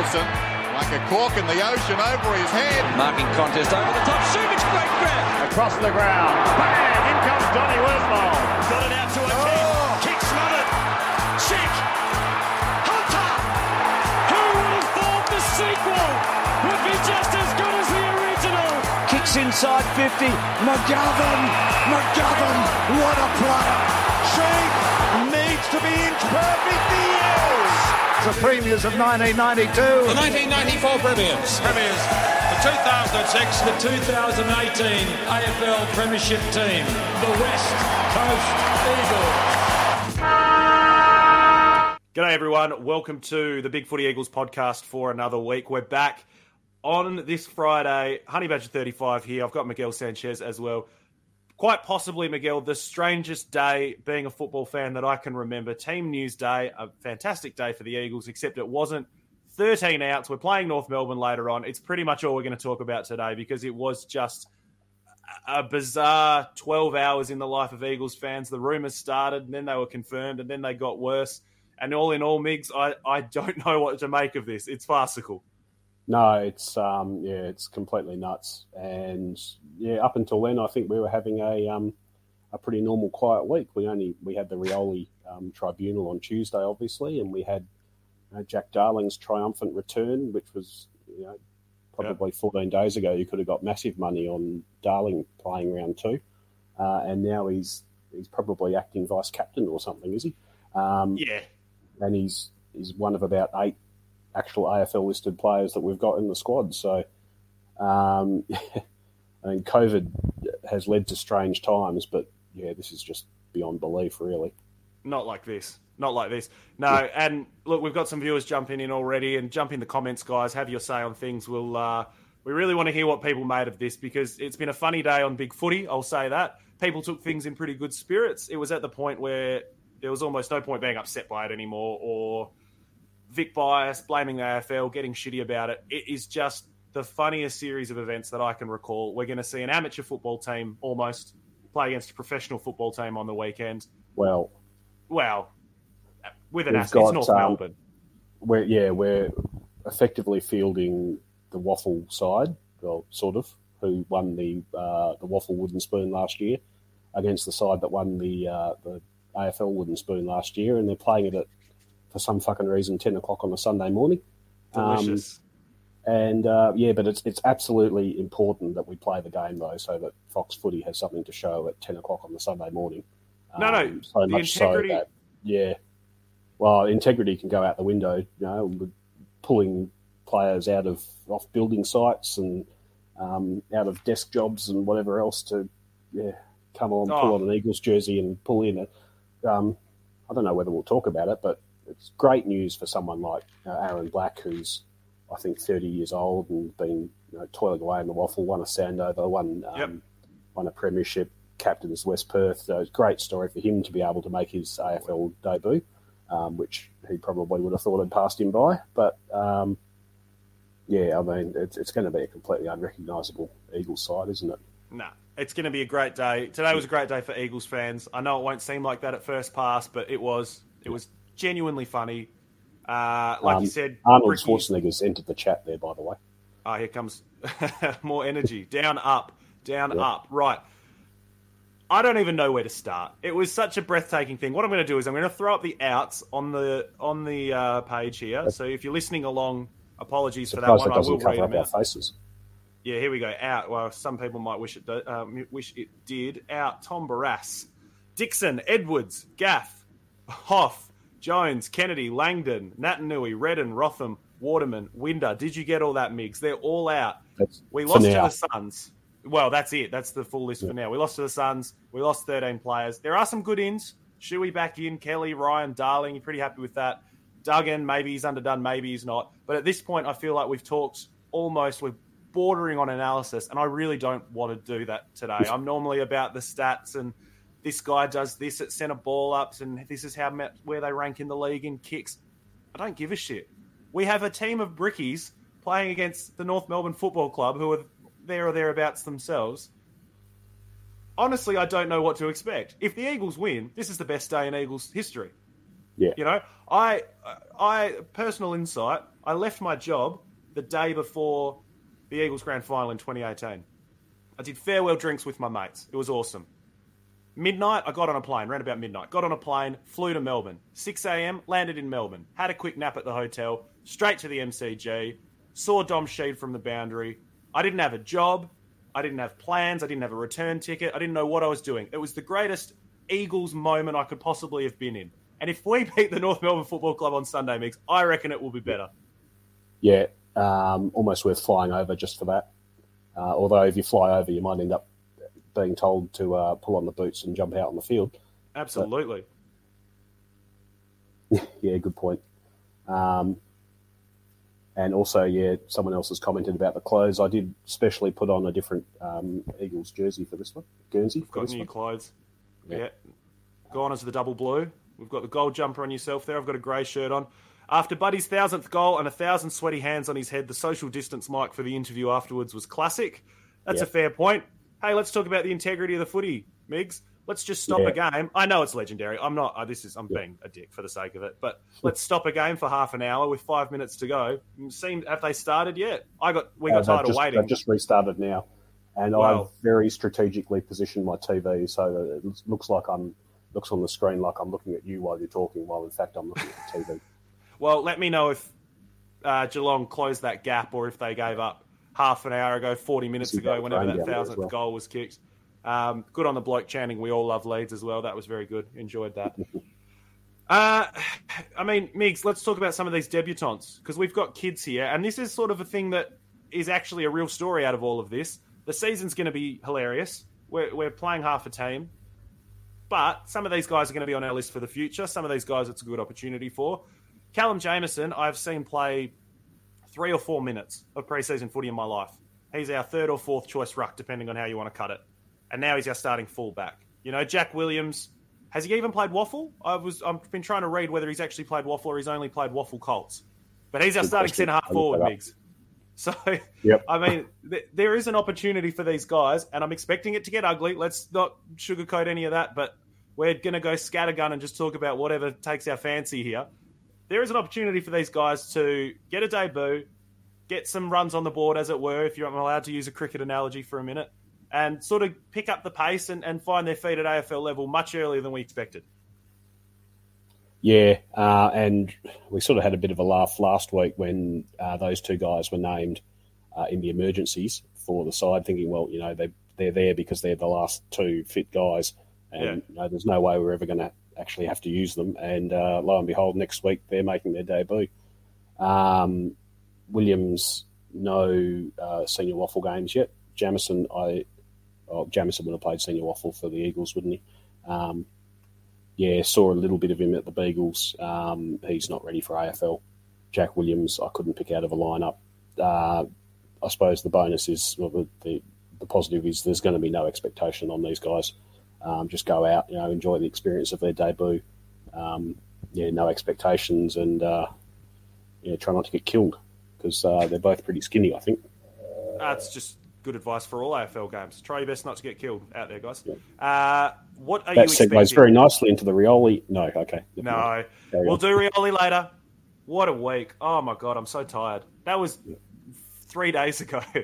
Wilson, like a cork in the ocean over his head. Marking contest over the top. Subic, great grab. Across the ground. Bang! In comes Donny Woodmore. Got it out to a kick. Oh! Kick smothered. Check. Hunter. Who would have thought the sequel would be just as good as the original? Kicks inside 50. McGovern. McGovern. What a player. Sheed needs to be inch perfect. He is. The premiers of 1992. The 1994 Premiers. Premiers. The 2006, the 2018 AFL Premiership team, the West Coast Eagles. G'day, everyone. Welcome to the Big Footy Eagles podcast for another week. We're back on this Friday. Honey Badger 35 here. I've got Miguel Sanchez as well. Quite possibly, Miguel, the strangest day being a football fan that I can remember. Team News Day, a fantastic day for the Eagles, except it wasn't. 13 outs. We're playing North Melbourne later on. It's pretty much all we're going to talk about today because it was just a bizarre 12 hours in the life of Eagles fans. The rumours started, and then they were confirmed, and then they got worse. And all in all, Migs, I, I don't know what to make of this. It's farcical. No, it's um, yeah, it's completely nuts. And yeah, up until then, I think we were having a um, a pretty normal, quiet week. We only we had the Rioli um, tribunal on Tuesday, obviously, and we had know, Jack Darling's triumphant return, which was you know probably 14 days ago. You could have got massive money on Darling playing round two, uh, and now he's he's probably acting vice captain or something, is he? Um, Yeah. and he's he's one of about eight actual AFL listed players that we've got in the squad. So, um, I mean, COVID has led to strange times, but yeah, this is just beyond belief, really. Not like this. Not like this. No, and look, we've got some viewers jumping in already, and jump in the comments, guys. Have your say on things. We'll uh, we really want to hear what people made of this because it's been a funny day on Big Footy. I'll say that people took things in pretty good spirits. It was at the point where there was almost no point being upset by it anymore, or Vic bias, blaming the AFL, getting shitty about it. It is just the funniest series of events that I can recall. We're going to see an amateur football team almost play against a professional football team on the weekend. Well, Well, with an We've asterisk, North um, Melbourne. we're yeah we're effectively fielding the Waffle side, well, sort of, who won the uh, the Waffle Wooden Spoon last year against the side that won the uh, the AFL Wooden Spoon last year, and they're playing it at for some fucking reason ten o'clock on a Sunday morning. Um, Delicious. And uh, yeah, but it's it's absolutely important that we play the game though, so that Fox Footy has something to show at ten o'clock on the Sunday morning. No, no, Um, so the much integrity- so that yeah, well, integrity can go out the window. You know, pulling players out of off building sites and um, out of desk jobs and whatever else to yeah come on, Oh. pull on an Eagles jersey and pull in it. Um, I don't know whether we'll talk about it, but it's great news for someone like uh, Aaron Black, who's I think 30 years old and been you know, toiling away in the waffle, won a Sandover, won um, Yep. won a premiership, captains West Perth. So it's a great story for him to be able to make his AFL debut, um, which he probably would have thought had passed him by. But um, yeah, I mean, it's, it's going to be a completely unrecognisable Eagles side, isn't it? Nah, it's going to be a great day. Today was a great day for Eagles fans. I know it won't seem like that at first pass, but it was. It was genuinely funny. Uh, like Um, you said, Arnold Ricky's- Schwarzenegger's entered the chat there, by the way. Oh, here comes more energy. Down, up, down, Yeah. up. Right. I don't even know where to start. It was such a breathtaking thing. What I'm going to do is I'm going to throw up the outs on the on the uh, page here. So if you're listening along, apologies for that one. that I will doesn't read cover up them our out. faces. Yeah, here we go. Out. Well, some people might wish it do, um, wish it did. Out. Tom Barrass, Dixon, Edwards, Gaff, Hoff, Jones, Kennedy, Langdon, Naitanui, Redden, Rotham, Waterman, Winder. Did you get all that, Migs? They're all out. That's We lost to the Suns. Well, that's it. That's the full list for now. We lost to the Suns. We lost 13 players. There are some good ins. Shuey back in. Kelly, Ryan, Darling. You're pretty happy with that. Duggan, maybe he's underdone, maybe he's not. But at this point, I feel like we've talked almost, we're bordering on analysis, and I really don't want to do that today. I'm normally about the stats and this guy does this at centre ball ups, and this is how where they rank in the league in kicks. I don't give a shit. We have a team of brickies playing against the North Melbourne Football Club who are there or thereabouts themselves. Honestly, I don't know what to expect. If the Eagles win, this is the best day in Eagles history. Yeah. You know, I, I personal insight. I left my job the day before the Eagles Grand Final in 2018. I did farewell drinks with my mates. It was awesome. Midnight, I got on a plane, ran about midnight. Got on a plane, flew to Melbourne. 6 a.m., landed in Melbourne. Had a quick nap at the hotel, straight to the MCG. Saw Dom Sheed from the boundary. I didn't have a job. I didn't have plans. I didn't have a return ticket. I didn't know what I was doing. It was the greatest Eagles moment I could possibly have been in. And if we beat the North Melbourne Football Club on Sunday, Migs, I reckon it will be better. Yeah, um, almost worth flying over just for that. Uh, although if you fly over, you might end up being told to uh, pull on the boots and jump out on the field. Absolutely. yeah, good point. Um, and also, yeah, someone else has commented about the clothes. I did specially put on a different um, Eagles jersey for this one, Guernsey. We've got new one. clothes. Yeah. Yeah. Gone as the double blue. We've got the gold jumper on yourself there. I've got a grey shirt on. After Buddy's thousandth goal and a thousand sweaty hands on his head, the social distance mic for the interview afterwards was classic. That's a fair point. Hey, let's talk about the integrity of the footy, Migs. Let's just stop Yeah. a game. I know it's legendary. I'm not. Uh, this is. I'm being a dick for the sake of it. But let's stop a game for half an hour with five minutes to go. Seem have they started yet? I got. We got they've tired of just, waiting. They've just restarted now, and Wow. I've very strategically positioned my TV so that it looks- looks like I'm looks on the screen like I'm looking at you while you're talking, while in fact I'm looking at the TV. Well, let me know if uh, Geelong closed that gap or if they gave up half an hour ago, 40 minutes ago, whenever that down there as thousandth well. goal was kicked. Um, good on the bloke chanting, we all love Leeds as well. That was very good. Enjoyed that. uh, I mean, Migs, let's talk about some of these debutants because we've got kids here, and this is sort of a thing that is actually a real story out of all of this. The season's going to be hilarious. We're, we're playing half a team. But some of these guys are going to be on our list for the future. Some of these guys it's a good opportunity for. Callum Jameson, I've seen play three or four minutes of preseason footy in my life. He's our third or fourth choice ruck, depending on how you want to cut it. And now he's our starting fullback. You know, Jack Williams, has he even played waffle? I was I've been trying to read whether he's actually played waffle or he's only played waffle Colts. But he's our Good starting centre half forward. Migs. So, Yep. I mean, th- there is an opportunity for these guys, and I'm expecting it to get ugly. Let's not sugarcoat any of that, but we're going to go scattergun and just talk about whatever takes our fancy here. There is an opportunity for these guys to get a debut, get some runs on the board, as it were, if you're allowed to use a cricket analogy for a minute, and sort of pick up the pace and, and find their feet at AFL level much earlier than we expected. Yeah, uh, and we sort of had a bit of a laugh last week when uh, those two guys were named uh, in the emergencies for the side, thinking, well, you know, they they're there because they're the last two fit guys, and Yeah. you know, there's no way we're ever going to actually have to use them. And uh, lo and behold, next week they're making their debut. Um, Williams, no uh, senior waffle games yet. Jamieson, I, oh, Jamieson would have played senior waffle for the Eagles, wouldn't he? Um, yeah, saw a little bit of him at the Beagles. Um, he's not ready for AFL. Jack Williams, I couldn't pick out of a lineup. Uh, I suppose the bonus is well, the, the the positive is there's going to be no expectation on these guys. Um, just go out, you know, enjoy the experience of their debut. Um, yeah, no expectations, and uh, yeah, try not to get killed because uh, they're both pretty skinny. I think. That's just good advice for all AFL games. Try your best not to get killed out there, guys. Uh, what are That you segues expecting? very nicely into the Rioli. No, okay. No, we'll on. do Rioli later. What a week! Oh my god, I'm so tired. That was three days ago.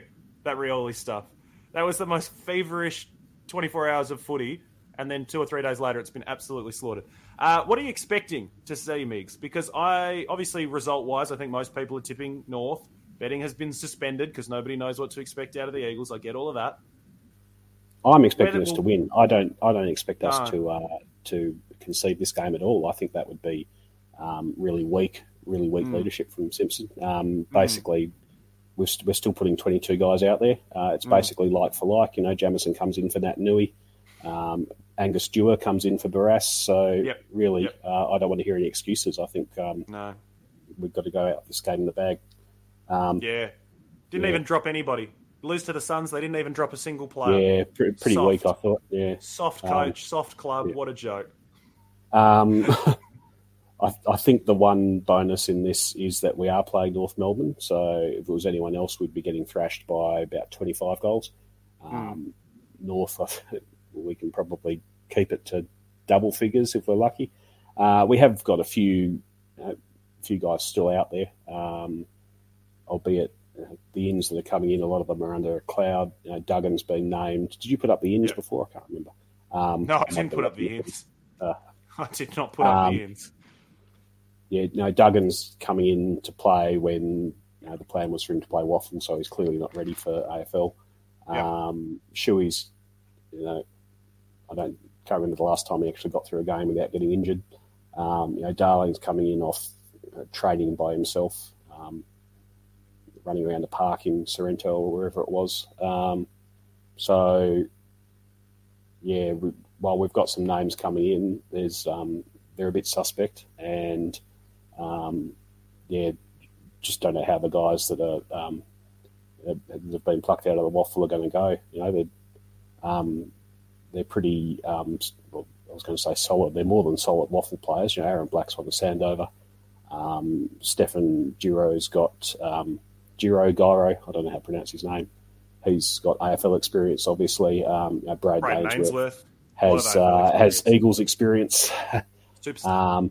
that Rioli stuff. That was the most feverish 24 hours of footy, and then two or three days later, it's been absolutely slaughtered. Uh, what are you expecting to see, Migs? Because I obviously result-wise, I think most people are tipping North. Betting has been suspended because nobody knows what to expect out of the Eagles. I get all of that. I'm expecting us to we'll- win. I don't. I don't expect us No. to uh, to concede this game at all. I think that would be um, really weak, really weak leadership from Simpson. Um, basically, we're, st- we're still putting 22 guys out there. Uh, it's basically like for like. You know, Jamieson comes in for Naitanui. Um, Angus Dewar comes in for Barrass. So Yep. really, Yep. uh, I don't want to hear any excuses. I think um, No. we've got to go out this game in the bag. Um, Yeah. Didn't Yeah. even drop anybody. Lose to the Suns. They didn't even drop a single player. yeah, pre- pretty Soft. weak. I thought. Yeah. Soft Um, coach, soft club. yeah. What a joke. Um, I, I think the one bonus in this is that we are playing North Melbourne. So if it was anyone else, we'd be getting thrashed by about 25 goals. Um, North, we can probably keep it to double figures if we're lucky. Uh, we have got a few, you few guys still out there, um, albeit uh, the ins that are coming in. A lot of them are under a cloud. You know, Duggan's been named. Did you put up the ins Yeah. before? I can't remember. Um, No, I didn't put up the ins. Uh, I did not put up the Um, ins. yeah, no, Duggan's coming in to play when you know, the plan was for him to play Waffle, so he's clearly not ready for AFL. Yeah. Um, Shuey's, you know, I don't can't remember the last time he actually got through a game without getting injured. Um, you know, Darling's coming in off uh, training by himself, um, running around the park in Sorrento or wherever it was. Um, so, yeah, we, while we've got some names coming in, there's um, they're a bit suspect, and um, yeah, just don't know how the guys that are um, that have been plucked out of the waffle are going to go. You know, they're they're pretty. Um, well, I was going to say solid. They're more than solid waffle players. You know, Aaron Black's on the Sandover. Um, Stefan Giro's got um, Giro Gyro. I don't know how to pronounce his name. He's got AFL experience, obviously. Um, Brad, Brad Ainsworth has A lot of AFL uh, has. Eagles experience. Um,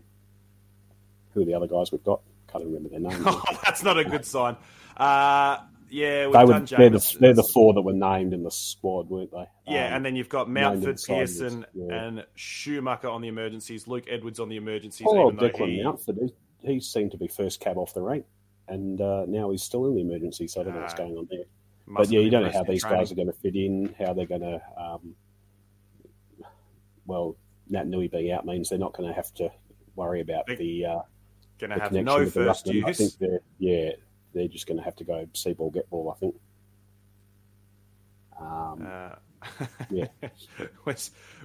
who are the other guys we've got? Can't remember their names. Oh, that's not a good sign. Uh, yeah, we've they were, they're, the, they're the four that were named in the squad, weren't they? Yeah, Um, and then you've got Mountford, Pearson, yeah. and Schumacher on the emergencies. Luke Edwards on the emergencies. even Declan he, Mountford, he, he seemed to be first cab off the rank, and uh, now he's still in the emergency, so I don't know what's going on there. But yeah, you don't know how these training. guys are going to fit in, how they're going to. Um, well, Naitanui being out means they're not going to have to worry about the, uh, Going to have no first ruckman. I think use. yeah, they're just going to have to go see ball, get ball. I think. Um, Uh, Yeah. we're,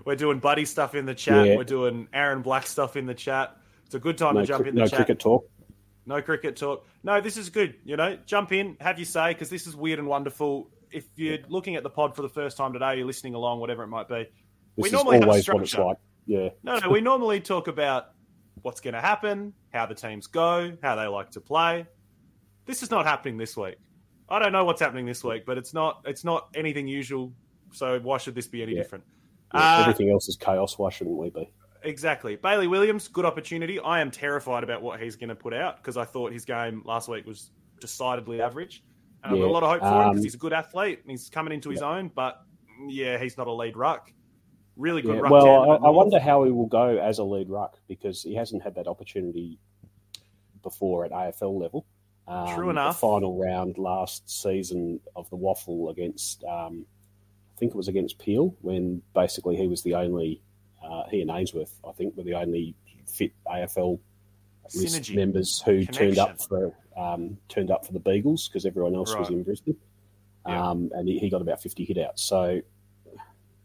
we're doing buddy stuff in the chat. Yeah. We're doing Aaron Black stuff in the chat. It's a good time no to jump cri- in the no chat. cricket talk. No cricket talk. No, this is good. You know, jump in, have your say, because this is weird and wonderful. If you're looking at the pod for the first time today, you're listening along, whatever it might be. This we is normally have always what it's structure. like. Yeah, No, no, we normally talk about what's going to happen, how the teams go, how they like to play. This is not happening this week. I don't know what's happening this week, but it's not it's not anything usual. So why should this be any Yeah. different? Yeah, Uh, everything else is chaos. Why shouldn't we be? Exactly. Bailey Williams, good opportunity. I am terrified about what he's going to put out because I thought his game last week was decidedly average. And I've got Yeah, a lot of hope for him um, because he's a good athlete and he's coming into his own. But yeah, he's not a lead ruck. Really good ruck. well, I, I wonder how he will go as a lead ruck because he hasn't had that opportunity before at AFL level. Um, True enough. The final round last season of the waffle against, um, I think it was against Peel, when basically he was the only, uh, he and Ainsworth, I think, were the only fit AFL list Synergy. members who turned up for um, turned up for the Beagles because everyone else was in Brisbane, Yeah. um, and he, he got about fifty hit outs. So you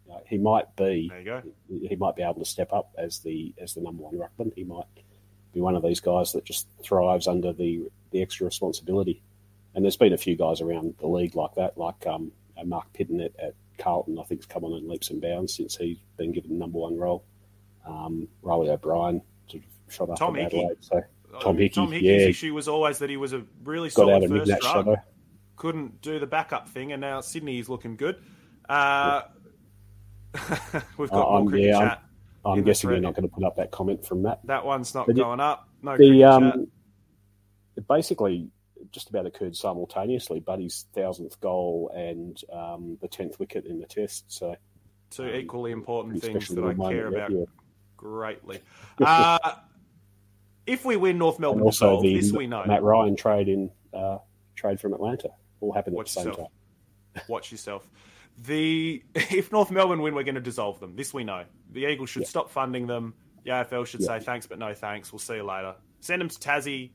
know, he might be There you go. he might be able to step up as the as the number one ruckman. He might be one of these guys that just thrives under the the extra responsibility. And there's been a few guys around the league like that, like um, uh, Mark Pitton at, at Carlton. I think has come on in leaps and bounds since he's been given the number one role. Um, Riley O'Brien sort of shot up Tom at Hickey. Adelaide. So Tom Hickey, Tom Hickey's yeah. issue was always that he was a really got solid first ruck. shadow. Couldn't do the backup thing, and now Sydney is looking good. Uh, we've got Uh, more I'm- cricket yeah, I'm- chat. I'm guessing you're not going to put up that comment from Matt. That one's not But going up. No the um, it basically just about occurred simultaneously. Buddy's thousandth goal and um, the tenth wicket in the test. So Two um, equally important things that I care about yeah. greatly. Uh, if we win North And Melbourne also Resolve, the this we know. Matt Ryan trade in uh, trade from Atlanta all happened Watch at the same yourself. time. Watch yourself. The if North Melbourne win, we're going to dissolve them. This we know. The Eagles should Yeah. stop funding them. The AFL should Yeah. say thanks, but no thanks. We'll see you later. Send them to Tassie.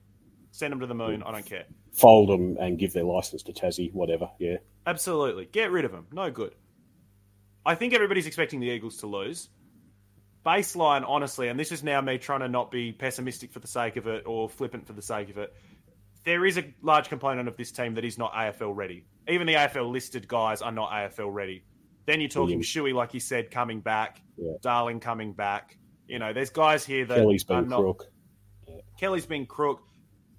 Send them to the moon. I don't care. Fold them and give their license to Tassie, whatever. Yeah, Absolutely. Get rid of them. No good. I think everybody's expecting the Eagles to lose. Baseline, honestly, and this is now me trying to not be pessimistic for the sake of it or flippant for the sake of it. There is a large component of this team that is not AFL ready. Even the AFL listed guys are not AFL ready. Then you're talking Williams. Shuey, like you said, coming back, Yeah. Darling coming back. You know, there's guys here that Kelly's been not, crook. Kelly's been crook.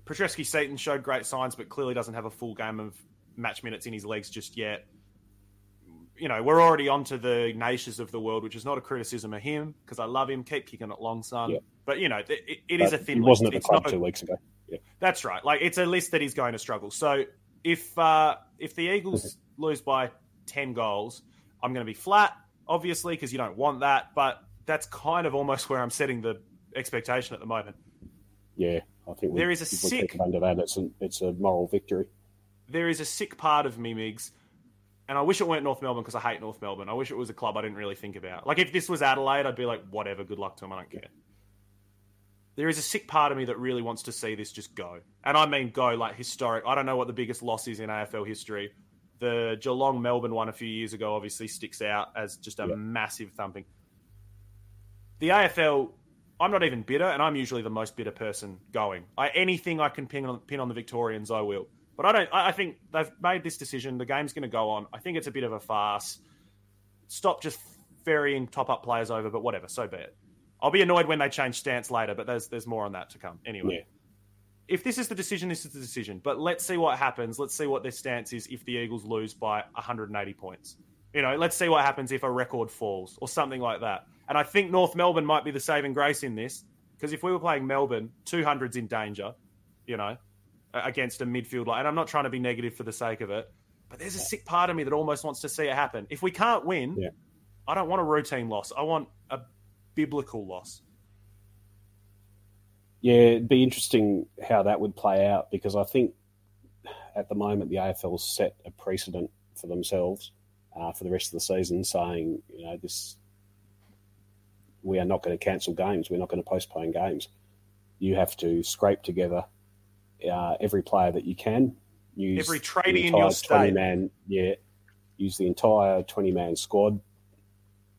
Petrevski-Seton showed great signs, but clearly doesn't have a full game of match minutes in his legs just yet. you know, we're already onto the nations of the world, which is not a criticism of him because I love him. Keep kicking it long, son. Yeah. But you know, it, it, it is a thin. He wasn't list. at the club not two weeks ago. Yeah. That's right. Like it's a list that he's going to struggle. So if uh, if the Eagles lose by ten goals, I'm going to be flat, obviously, because you don't want that. But that's kind of almost where I'm setting the expectation at the moment. Yeah, I think we, There is a sick- under that. It's a, it's a moral victory. There is a sick part of me, Migs, and I wish it weren't North Melbourne because I hate North Melbourne. I wish it was a club I didn't really think about. Like if this was Adelaide, I'd be like, whatever, good luck to them. I don't care. There is a sick part of me that really wants to see this just go. And I mean go like historic. I don't know what the biggest loss is in AFL history. The Geelong Melbourne one a few years ago obviously sticks out as just a Yeah. massive thumping. The AFL, I'm not even bitter, and I'm usually the most bitter person going. I, anything I can pin on, pin on the Victorians, I will. But I don't. I, I think they've made this decision. The game's going to go on. I think it's a bit of a farce. Stop just ferrying top up players over, but whatever. So be it. I'll be annoyed when they change stance later, but there's there's more on that to come. Anyway, Yeah. if this is the decision, this is the decision. But let's see what happens. Let's see what their stance is if the Eagles lose by 180 points. You know, let's see what happens if a record falls or something like that. And I think North Melbourne might be the saving grace in this because if we were playing Melbourne, 200's in danger. You know, against a midfield line. And I'm not trying to be negative for the sake of it, but there's a sick part of me that almost wants to see it happen. If we can't win, Yeah. I don't want a routine loss. I want a biblical loss. Yeah, it'd be interesting how that would play out because I think at the moment the AFL's set a precedent for themselves uh, for the rest of the season, saying you know this we are not going to cancel games, we're not going to postpone games. You have to scrape together uh, every player that you can. Use Every the tradie in entire your state. man, yeah, use the entire twenty man squad.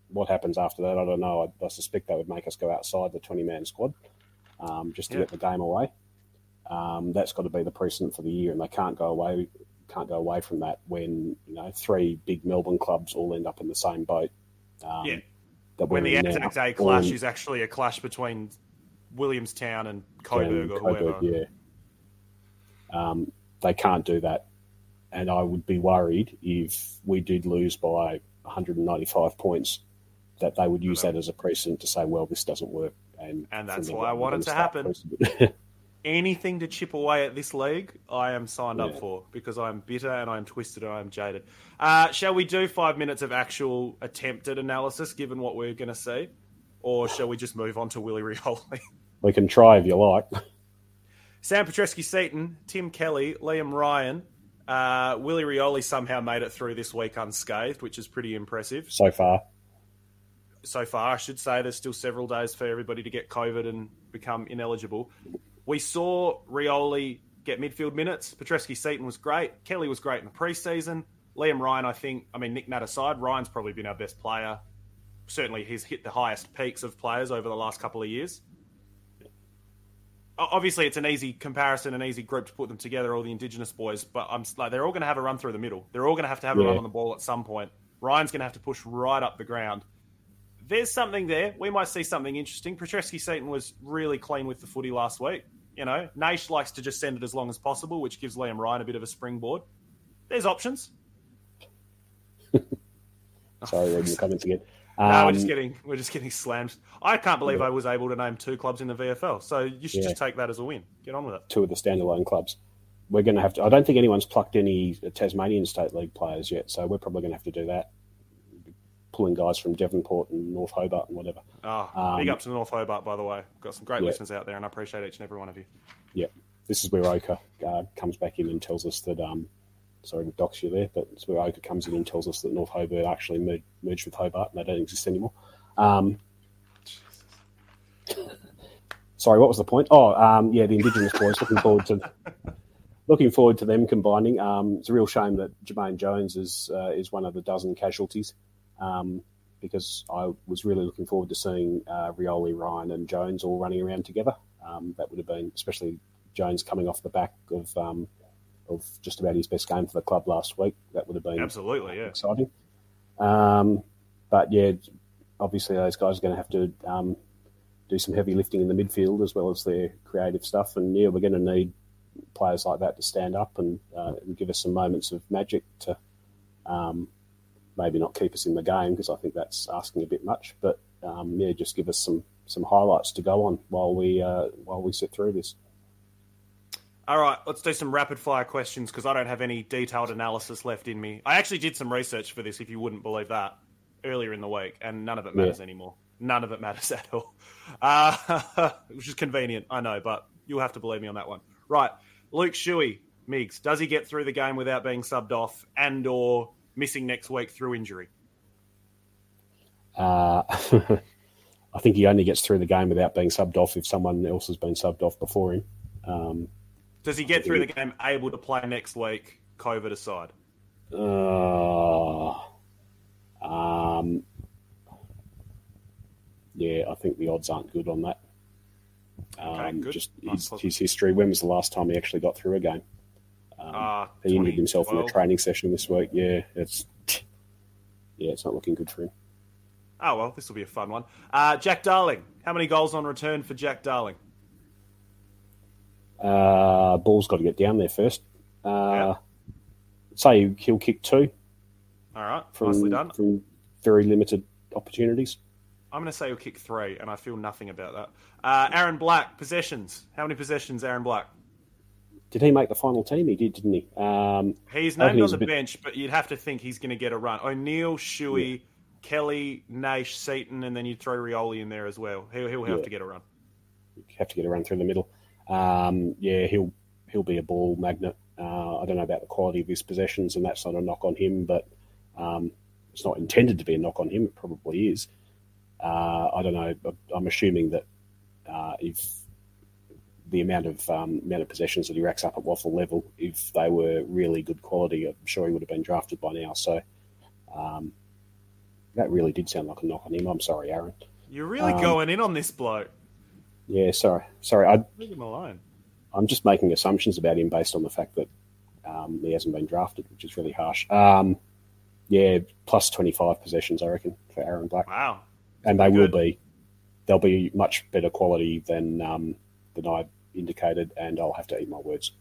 What happens after that, I don't know. I, I suspect they would make us go outside the twenty man squad um, just to Yeah. get the game away. Um, that's got to be the precedent for the year, and they can't go away. Can't go away from that when you know three big Melbourne clubs all end up in the same boat. Um, Yeah. When the. Anzac Day clash in- is actually a clash between Williamstown and Coburg or Coburg, whoever. yeah. Um, they can't do that, and I would be worried if we did lose by 195 points that they would use that as a precedent to say, "Well, this doesn't work." And And that's why I want it to happen. Anything to chip away at this league, I am signed up for because I am bitter and I am twisted and I am jaded. Uh, shall we do five minutes of actual attempted analysis, given what we're going to see, or shall we just move on to Willie Rioli? we can try if you like. Sam Petrevski-Seton, Tim Kelly, Liam Ryan, uh, Willie Rioli somehow made it through this week unscathed, which is pretty impressive. So far, so far, I should say. There's still several days for everybody to get COVID and become ineligible. We saw Rioli get midfield minutes. Petrevski-Seton was great. Kelly was great in the preseason. Liam Ryan, I think, I mean, Nick Nat aside, Ryan's probably been our best player. Certainly, he's hit the highest peaks of players over the last couple of years. Obviously, it's an easy comparison, an easy group to put them together, all the Indigenous boys. But I'm like, they're all going to have a run through the middle. They're all going to have to have a run on the ball at some point. Ryan's going to have to push right up the ground there's something there. We might see something interesting. Petrevski-Seton was really clean with the footy last week. You know, Naish likes to just send it as long as possible, which gives Liam Ryan a bit of a springboard. There's options. sorry, reading the comments again. no, we're Um, just getting we're just getting slammed. I can't believe I was able to name two clubs in the VFL. So you should Yeah. just take that as a win. Get on with it. two of the standalone clubs. We're going to have to. I don't think anyone's plucked any Tasmanian State League players yet, so we're probably going to have to do that. Pulling guys from Devonport and North Hobart and whatever. Oh, big Um, up to North Hobart, by the way. Got some great Yeah. listeners out there, and I appreciate each and every one of you. Yeah, this is where Oka uh, comes back in and tells us that. Um, sorry to dox you there, but it's where Oka comes in and tells us that North Hobart actually mer- merged with Hobart and they don't exist anymore. Um, sorry, what was the point? Oh, um, yeah, the Indigenous boys. Looking forward to looking forward to them combining. Um, it's a real shame that Jermaine Jones is uh, is one of the dozen casualties. Um, because I was really looking forward to seeing uh, Rioli, Ryan, and Jones all running around together. Um, that would have been, especially Jones coming off the back of um, of just about his best game for the club last week. That would have been Absolutely, yeah. exciting. Um, but yeah, obviously those guys are going to have to um, do some heavy lifting in the midfield as well as their creative stuff. And yeah, we're going to need players like that to stand up and, uh, and give us some moments of magic to um, maybe not keep us in the game because I think that's asking a bit much. But um, yeah, just give us some some highlights to go on while we uh, while we sit through this. All right, let's do some rapid fire questions because I don't have any detailed analysis left in me. I actually did some research for this, if you wouldn't believe that, earlier in the week, and none of it matters Yeah. anymore. None of it matters at all, uh, which is convenient, I know, but you'll have to believe me on that one. Right, Luke Shuey, Migs, does he get through the game without being subbed off and or missing next week through injury? Uh, I think he only gets through the game without being subbed off if someone else has been subbed off before him. Um, Does he get through the game able to play next week, COVID aside? uh, um, yeah, I think the odds aren't good on that. Um, good. Just his, his history. When was the last time he actually got through a game? Um, Ah, he injured himself in a training session this week. Yeah, it's yeah, it's not looking good for him. Oh, well, this will be a fun one. Uh, Jack Darling, how many goals on return for Jack Darling? Uh, ball's got to get down there first. Uh, Yeah. Say he'll kick two All right, from, nicely done. from very limited opportunities. I'm going to say he'll kick three, and I feel nothing about that. Uh, Aaron Black, possessions. How many possessions, Aaron Black? Did he make the final team? He did, didn't he? Um, He's named on the bit- bench, but you'd have to think he's going to get a run. O'Neill, Shuey, Kelly, Nash, Seton, and then you'd throw Rioli in there as well. He'll, he'll have Yeah. to get a run. have to get a run through the middle. Um, yeah, he'll he'll be a ball magnet. Uh, I don't know about the quality of his possessions, and that's not a knock on him, but um, it's not intended to be a knock on him. It probably is. Uh, I don't know. I'm assuming that uh, if the amount of um, amount of possessions that he racks up at waffle level, if they were really good quality, I'm sure he would have been drafted by now. So um, that really did sound like a knock on him. I'm sorry, Aaron. You're really Um, going in on this bloke. Yeah, sorry, sorry. I, Leave him alone. I'm just making assumptions about him based on the fact that um, he hasn't been drafted, which is really harsh. Um, yeah, plus 25 possessions, I reckon, for Aaron Black. Wow. and they will be. They'll be much better quality than um, than I indicated, and I'll have to eat my words.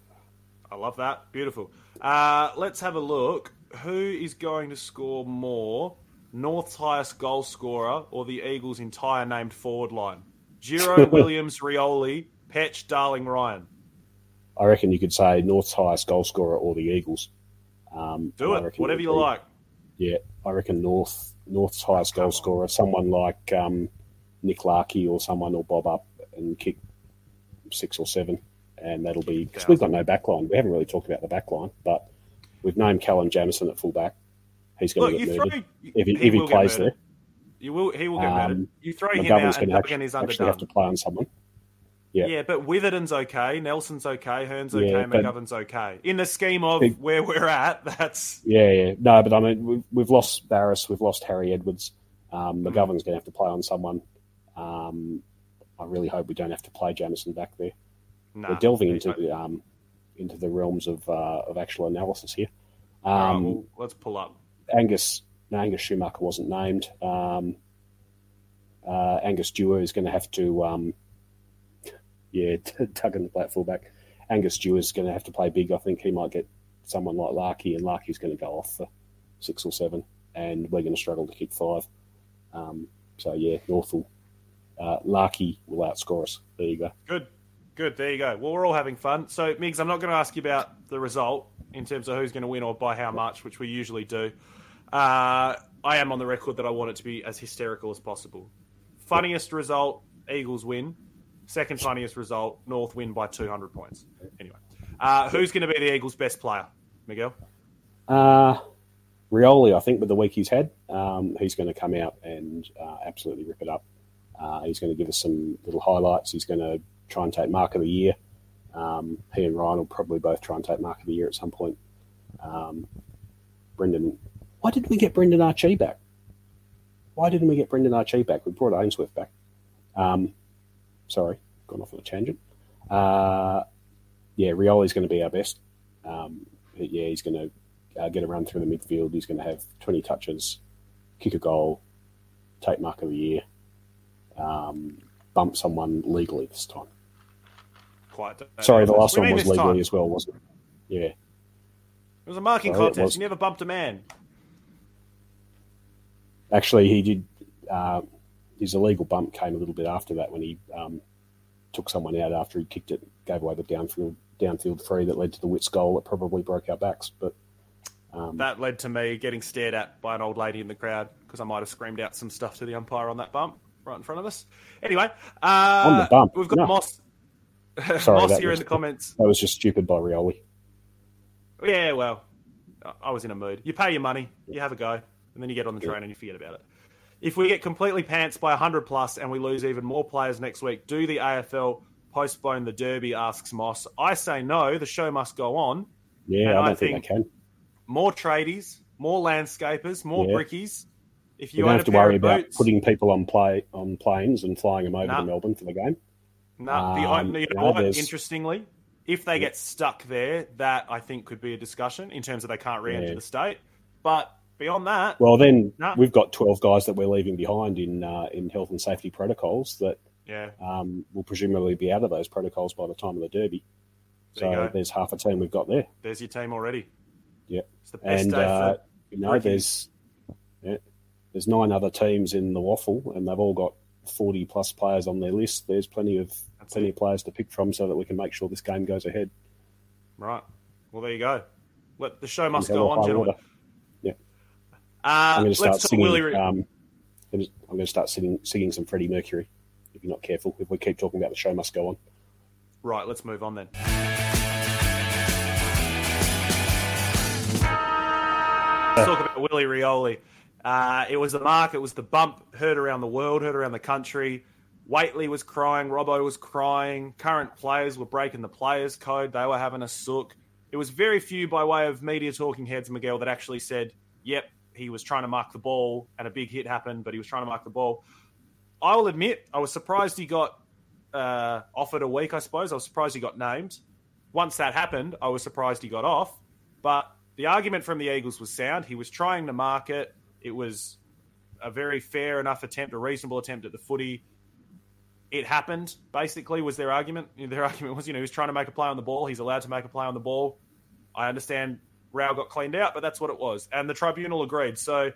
I love that. Beautiful. Uh, let's have a look. Who is going to score more? North's highest goal scorer or the Eagles' entire named forward line? Giro, Williams, Rioli, Petch, Darling, Ryan. I reckon you could say North's highest goal scorer or the Eagles. Um, Do it. Whatever you be- like. Yeah, I reckon North North's highest goal scorer, someone like um, Nick Larkey or someone will bob up and kick six or seven, and that'll be because we've got no back line. We haven't really talked about the back line, but we've named Callum Jamieson at fullback. He's going Look, to get murdered throw. if he, if he plays there. You will. He will get Um, murdered. You throw him out, and Duggan is actually have to play on someone. Yeah. Yeah, but Witherden's okay, Nelson's okay, Hurn's okay, but- McGovern's okay. In the scheme of Big- where we're at, that's Yeah, yeah. No, but I mean, we've, we've lost Barrass, we've lost Harry Edwards. Um, McGovern's going to have to play on someone. Um, I really hope we don't have to play Jamieson back there. nah, We're delving into the um, into the realms of uh, of actual analysis here. Right, Um, well, let's pull up. Angus no, Angus Schumacher wasn't named. Um, uh, Angus Dewar is going to have to, um, yeah, tug in the black fullback. Angus Dewar is going to have to play big. I think he might get someone like Larkey, and Larkey's going to go off for six or seven, and we're going to struggle to kick five. Um, so yeah, North will, uh, Larkey will outscore us. There you go. Good, good. There you go. Well, we're all having fun. So, Migs, I'm not going to ask you about the result in terms of who's going to win or by how much, which we usually do. Uh, I am on the record that I want it to be as hysterical as possible. Funniest result, Eagles win. Second funniest result, North win by 200 points. Anyway, uh, who's going to be the Eagles' best player, Miguel? Uh, Rioli, I think, with the week he's had, um, he's going to come out and uh, absolutely rip it up. Uh, he's going to give us some little highlights. He's going to try and take Mark of the Year. Um, he and Ryan will probably both try and take Mark of the Year at some point. Um, Brendan, why didn't we get Brendan Archie back? Why didn't we get Brendan Archie back? We brought Ainsworth back. Um, sorry, gone off on a tangent. Uh, yeah, Rioli's going to be our best. Um, yeah, he's going to uh, get a run through the midfield. He's going to have 20 touches, kick a goal, take mark of the year, um, bump someone legally this time. Quite. Sorry, the last one was legally time. as well, wasn't it? Yeah. It was a marking it contest. You never bumped a man. actually, he did. Uh, his illegal bump came a little bit after that when he um, took someone out after he kicked it, gave away the downfield downfield free that led to the Witts goal that probably broke our backs. But um, that led to me getting stared at by an old lady in the crowd because I might have screamed out some stuff to the umpire on that bump right in front of us. Anyway, uh, on the bump, we've got no. Moss. Sorry, Moss here was- in the comments. that was just stupid by Rioli. Yeah, well, I- I was in a mood. You pay your money, you have a go, and then you get on the train and you forget about it. If we get completely pants by 100 plus and we lose even more players next week, do the AFL postpone the Derby? Asks Moss. I say no. The show must go on. Yeah, And I I don't think, think- they can. More tradies, more landscapers, more Yeah. brickies. If You you don't have to worry about boots, putting people on play on planes and flying them over Nah. to Melbourne for the game. No, the, Um, you know no, Interestingly, if they get stuck there, that I think could be a discussion in terms of they can't re-enter Yeah. the state. But beyond that, Well, then No. we've got twelve guys that we're leaving behind in uh, in health and safety protocols that yeah, um, will presumably be out of those protocols by the time of the Derby. There So there's half a team we've got there. there's your team already. Yeah, It's the best and day uh, for you know there's yeah, there's nine other teams in the waffle, and they've all got forty plus players on their list. There's plenty of That's plenty it. of players to pick from, so that we can make sure this game goes ahead. right. Well, there you go. Let the show must go on, gentlemen. water. Yeah, Uh, I'm going to start singing. Willie. Re- um, I'm going to start singing, singing some Freddie Mercury. If you're not careful, if we keep talking about the show must go on. right, let's move on then. Let's talk about Willie Rioli. Uh, it was the mark, it was the bump, heard around the world, heard around the country. Whateley was crying, Robbo was crying, current players were breaking the players' code, they were having a sook. It was very few by way of media talking heads, Miguel, that actually said, yep, he was trying to mark the ball and a big hit happened, but he was trying to mark the ball. I will admit, I was surprised he got uh, offered a week, I suppose. I was surprised he got named. Once that happened, I was surprised he got off. But the argument from the Eagles was sound. He was trying to mark it. Was a very fair enough attempt, a reasonable attempt at the footy. It happened, basically, was their argument. Their argument was, you know, he was trying to make a play on the ball. He's allowed to make a play on the ball. I understand Rao got cleaned out, but that's what it was. And the tribunal agreed. So,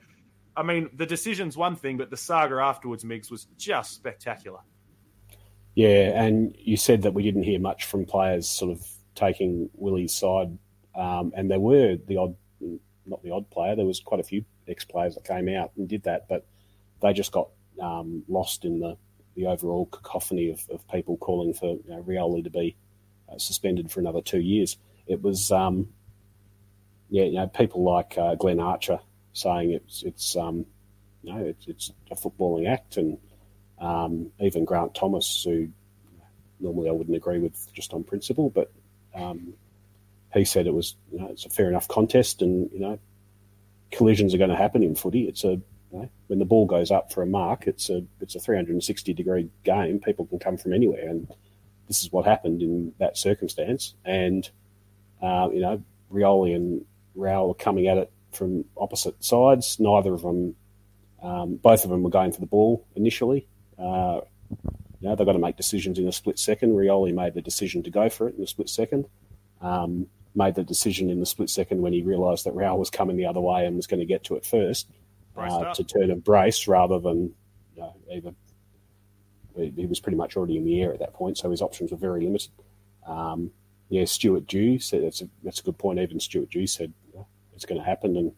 I mean, the decision's one thing, but the saga afterwards, Migs, was just spectacular. Yeah, and you said that we didn't hear much from players sort of taking Willie's side, um, and there were the odd, not the odd player. There was quite a few ex-players that came out and did that, but they just got um, lost in the, the overall cacophony of, of people calling for you know, Rioli to be uh, suspended for another two years. It was, um, yeah, you know, people like uh, Glenn Archer saying it's it's um, you know it's, it's a footballing act, and um, even Grant Thomas, who normally I wouldn't agree with just on principle, but um, he said it was you know it's a fair enough contest, and you know collisions are going to happen in footy. It's a you know, when the ball goes up for a mark, it's a it's a 360 degree game. People can come from anywhere, and this is what happened in that circumstance. And uh, you know, Rioli and Rao were coming at it from opposite sides. Neither of them, um, both of them were going for the ball initially. Uh, you know, they've got to make decisions in a split second. Rioli made the decision to go for it in a split second. Um, made the decision in the split second when he realised that Rao was coming the other way and was going to get to it first uh, to turn and brace rather than you know, either. He was pretty much already in the air at that point, so his options were very limited. Um, yeah, Stuart Dew said that's a, that's a good point. Even Stuart Dew said know, it's going to happen, and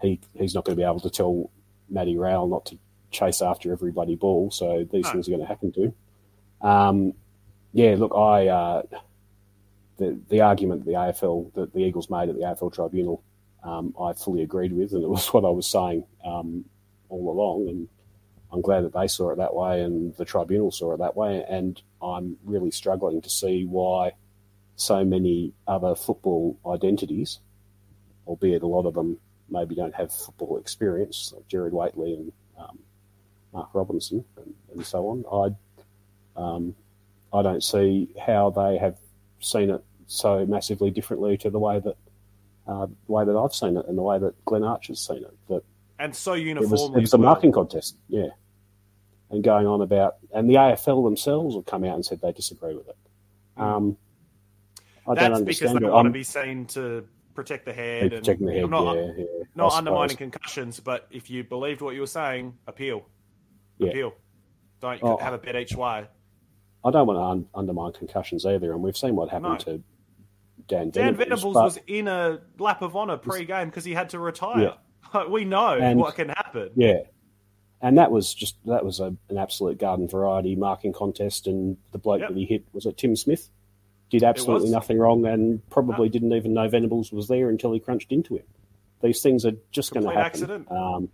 he he's not going to be able to tell Matty Rowell not to chase after every bloody ball. So these No. things are going to happen to him. Um, yeah, look, I uh, the the argument the AFL that the Eagles made at the AFL tribunal, um, I fully agreed with, and it was what I was saying um, all along. And I'm glad that they saw it that way, and the tribunal saw it that way. And I'm really struggling to see why so many other football identities, albeit a lot of them maybe don't have football experience, like Gerard Whateley and um, Mark Robinson and, and so on. I um, I don't see how they have seen it so massively differently to the way that uh, the way that I've seen it and the way that Glenn Archer's seen it. That And so it uniformly. was, it was a marking contest, yeah. And going on about, and the AFL themselves have come out and said they disagree with it. Um, I That's don't because understand they it. want to I'm- be seen to protect the head. Protecting the head, not, yeah, yeah. not undermining concussions, but if you believed what you were saying, appeal. Yeah. Appeal. Don't Oh. have a bet each way. I don't want to un- undermine concussions either, and we've seen what happened No. to Dan Dan Venables. Venables but- was in a lap of honour pre-game because he had to retire. we know And- what can happen. Yeah, and that was just that was a, an absolute garden variety marking contest, and the bloke Yep. that he hit was it Tim Smith. Did absolutely nothing wrong, and probably didn't even know Venables was there until he crunched into him. These things are just going to happen. accident. Um,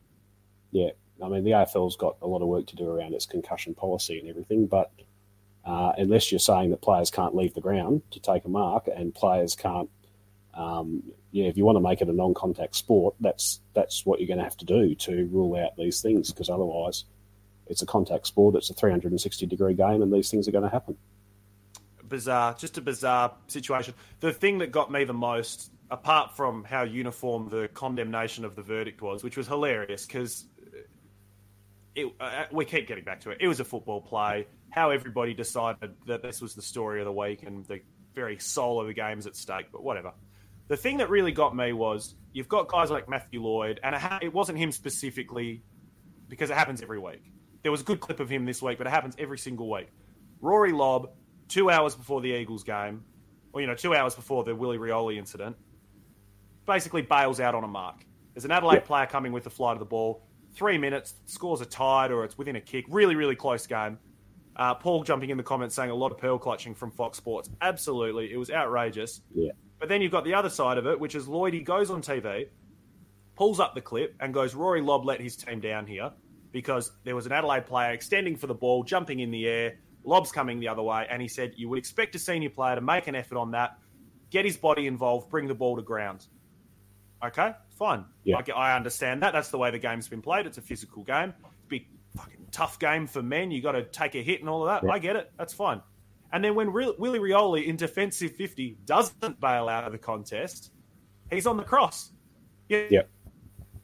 yeah, I mean the AFL's got a lot of work to do around its concussion policy and everything, but uh, unless you're saying that players can't leave the ground to take a mark and players can't um, yeah, if you want to make it a non-contact sport, that's that's what you're going to have to do to rule out these things, because otherwise, it's a contact sport. It's a 360 degree game, and these things are going to happen. bizarre, just a bizarre situation. The thing that got me the most, apart from how uniform the condemnation of the verdict was, which was hilarious because uh, we keep getting back to it. It was a football play. How everybody decided that this was the story of the week and the very soul of the game is at stake, but whatever. The thing that really got me was you've got guys like Matthew Lloyd, and it, ha- it wasn't him specifically because it happens every week. There was a good clip of him this week, but it happens every single week. Rory Lobb, two hours before the Eagles game, or you know, two hours before the Willie Rioli incident, basically bails out on a mark. There's an Adelaide player coming with the flight of the ball. Three minutes, scores are tied or it's within a kick. Really, really close game. Uh, Paul jumping in the comments saying a lot of pearl clutching from Fox Sports. Absolutely, it was outrageous. Yeah, But then you've got the other side of it, which is Lloydie goes on TV, pulls up the clip, and goes, Rory Lobb let his team down here because there was an Adelaide player extending for the ball, jumping in the air, Lobb's coming the other way, and he said, You would expect a senior player to make an effort on that, get his body involved, bring the ball to ground. Okay, fine. Yeah. I, I understand that. That's the way the game's been played. It's a physical game. Tough game for men. You got to take a hit and all of that. Yeah. I get it. That's fine. And then when Re- Willie Rioli in defensive 50 doesn't bail out of the contest, he's on the cross. Yeah. yeah,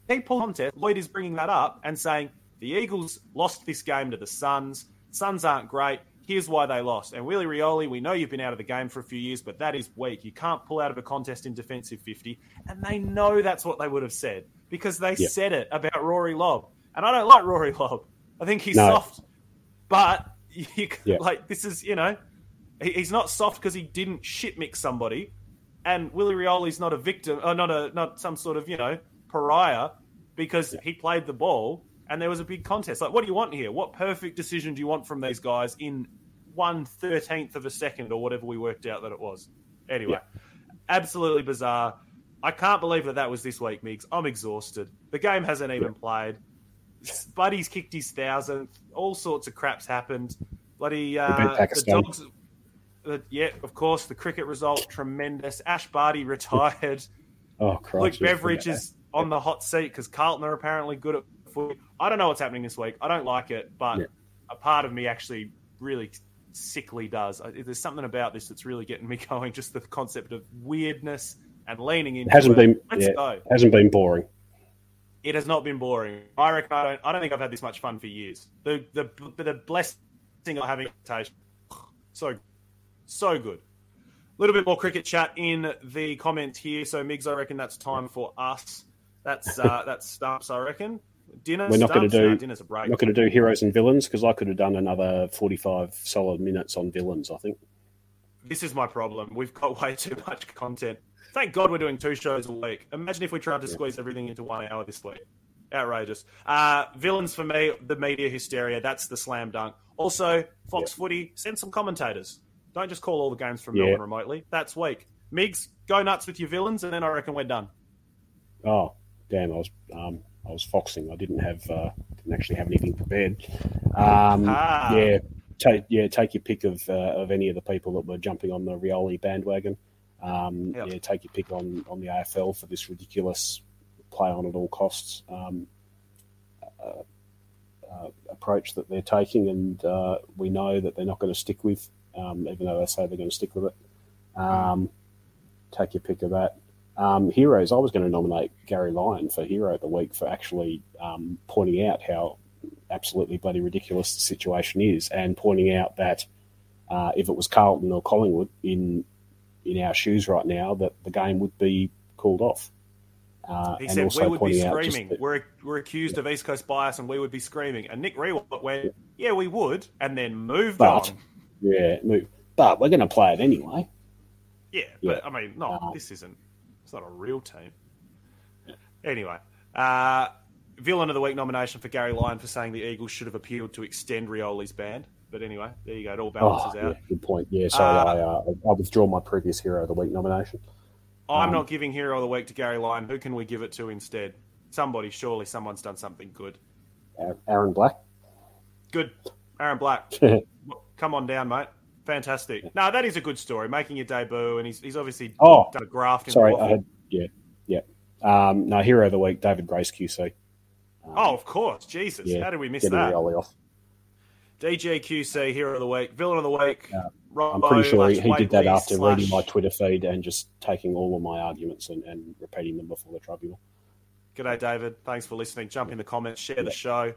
He pulled contest. Lloyd is bringing that up and saying the Eagles lost this game to the Suns. Suns aren't great. Here's why they lost. And Willie Rioli, we know you've been out of the game for a few years, but that is weak. You can't pull out of a contest in defensive 50. And they know that's what they would have said because they Yeah. said it about Rory Lobb. And I don't like Rory Lobb. I think he's No. soft. But you, Yeah. like this is, you know, he- he's not soft because he didn't shit mix somebody. And Willie Rioli's not a victim, or not a not some sort of you know pariah because he played the ball and there was a big contest. Like, what do you want here? What perfect decision do you want from these guys in one thirteenth of a second or whatever we worked out that it was? Anyway, absolutely bizarre. I can't believe that that was this week, Migs. I'm exhausted. The game hasn't even played. Buddy's kicked his thousandth. All sorts of craps happened. Bloody uh, the dogs. Uh, yeah, of course. The cricket result tremendous. Ash Barty retired. Oh, Christ, Luke. Beveridge is on the hot seat because Carlton are apparently good at footy. I don't know what's happening this week. I don't like it, but Yeah. a part of me actually really sickly does. I- There's something about this that's really getting me going. Just the concept of weirdness and leaning in. Hasn't it. been Let's yeah, go. hasn't been boring. It has not been boring. I reckon I don't. I don't think I've had this much fun for years. The the the blessing of having. So so good. A little bit more cricket chat in the comments here. So Migs, I reckon that's time for us. That's uh, that's stumps. I reckon. Dinner. We're not going to do No, dinner's a break. Not going to do heroes and villains because I could have done another 45 solid minutes on villains. I think. This is my problem. We've got way too much content. Thank God we're doing two shows a week. Imagine if we tried to squeeze everything into one hour this week. Outrageous. Uh, villains for me, the media hysteria. That's the slam dunk. Also, Fox Footy, send some commentators. Don't just call all the games from Yeah. Melbourne remotely. That's weak. Migs, go nuts with your villains, and then I reckon we're done. Oh, damn! I was um, I was foxing. I didn't have uh, didn't actually have anything prepared. Um, Ah. Yeah, take yeah take your pick of uh, of any of the people that were jumping on the Rioli bandwagon. Um, Yep. Yeah, take your pick on on the AFL for this ridiculous play on at all costs um, uh, uh, approach that they're taking, and uh, we know that they're not going to stick with, um, even though they say they're going to stick with it. Um, take your pick of that. Um, heroes, I was going to nominate Gary Lyon for Hero of the Week for actually um, pointing out how absolutely bloody ridiculous the situation is and pointing out that uh, if it was Carlton or Collingwood in in our shoes right now, that the game would be called off. Uh, He and said also we would be pointing out just screaming. that- We're we're accused of East Coast bias, and we would be screaming. And Nick Riewoldt went, "Yeah, we would," and then moved But- on. yeah, move. But we're going to play it anyway. Yeah, Yeah. but I mean, no, Uh, this isn't. It's not a real team. Anyway, uh, villain of the week nomination for Gary Lyon for saying the Eagles should have appealed to extend Rioli's ban. But anyway, there you go. It all Oh, balances yeah, out. good point. Yeah, sorry, Uh, I, uh, I withdraw my previous Hero of the Week nomination. I'm um, not giving Hero of the Week to Gary Lyon. Who can we give it to instead? Somebody, surely someone's done something good. Aaron- Black. Good. Aaron Black. Come on down, mate. Fantastic. No, that is a good story. Making your debut, and he's, he's obviously Oh, done a graft Sorry, I had yeah, yeah. Um, no, Hero of the Week, David Grace QC. Oh, of course. Jesus. Yeah, How did we miss that? Off. DGQC, Hero of the Week, Villain of the Week. I'm pretty sure he, he did that after slash- reading my Twitter feed and just taking all of my arguments and, and repeating them before the tribunal. G'day, David. Thanks for listening. Jump in the comments, share the show.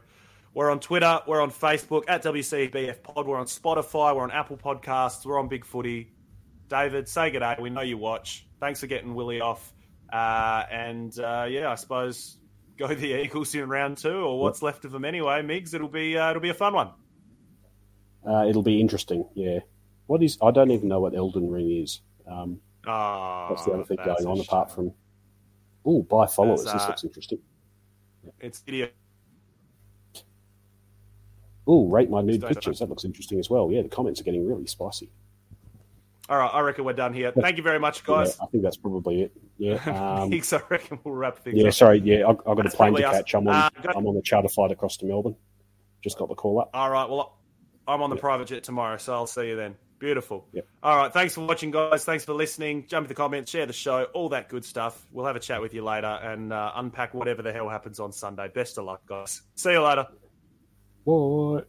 We're on Twitter, we're on Facebook at WCBF Pod, we're on Spotify, we're on Apple Podcasts, we're on Big Footy. David, say good day. We know you watch. Thanks for getting Willie off. Uh, and uh, yeah, I suppose go the Eagles in round two, or what's left of them anyway. Migs, it'll be uh, it'll be a fun one. Uh, it'll be interesting. Yeah. What is? I don't even know what Elden Ring is. Um, Oh, what's the other thing going on apart from? Oh, buy followers. There's, this uh, looks interesting. It's idiot. Oh, rate my nude pictures. That looks interesting as well. Yeah, the comments are getting really spicy. All right, I reckon we're done here. Thank you very much, guys. Yeah, I think that's probably it. Yeah. Um, Migs, I reckon we'll wrap things yeah. up. Sorry. Yeah, I've, I've got That's a plane to us. catch. I'm on. Uh, I'm on the charter flight across to Melbourne. Just got the call up. All right. Well, I'm on the private jet tomorrow, so I'll see you then. Beautiful. All right. Thanks for watching, guys. Thanks for listening. Jump in the comments, share the show, all that good stuff. We'll have a chat with you later and uh, unpack whatever the hell happens on Sunday. Best of luck, guys. See you later. What?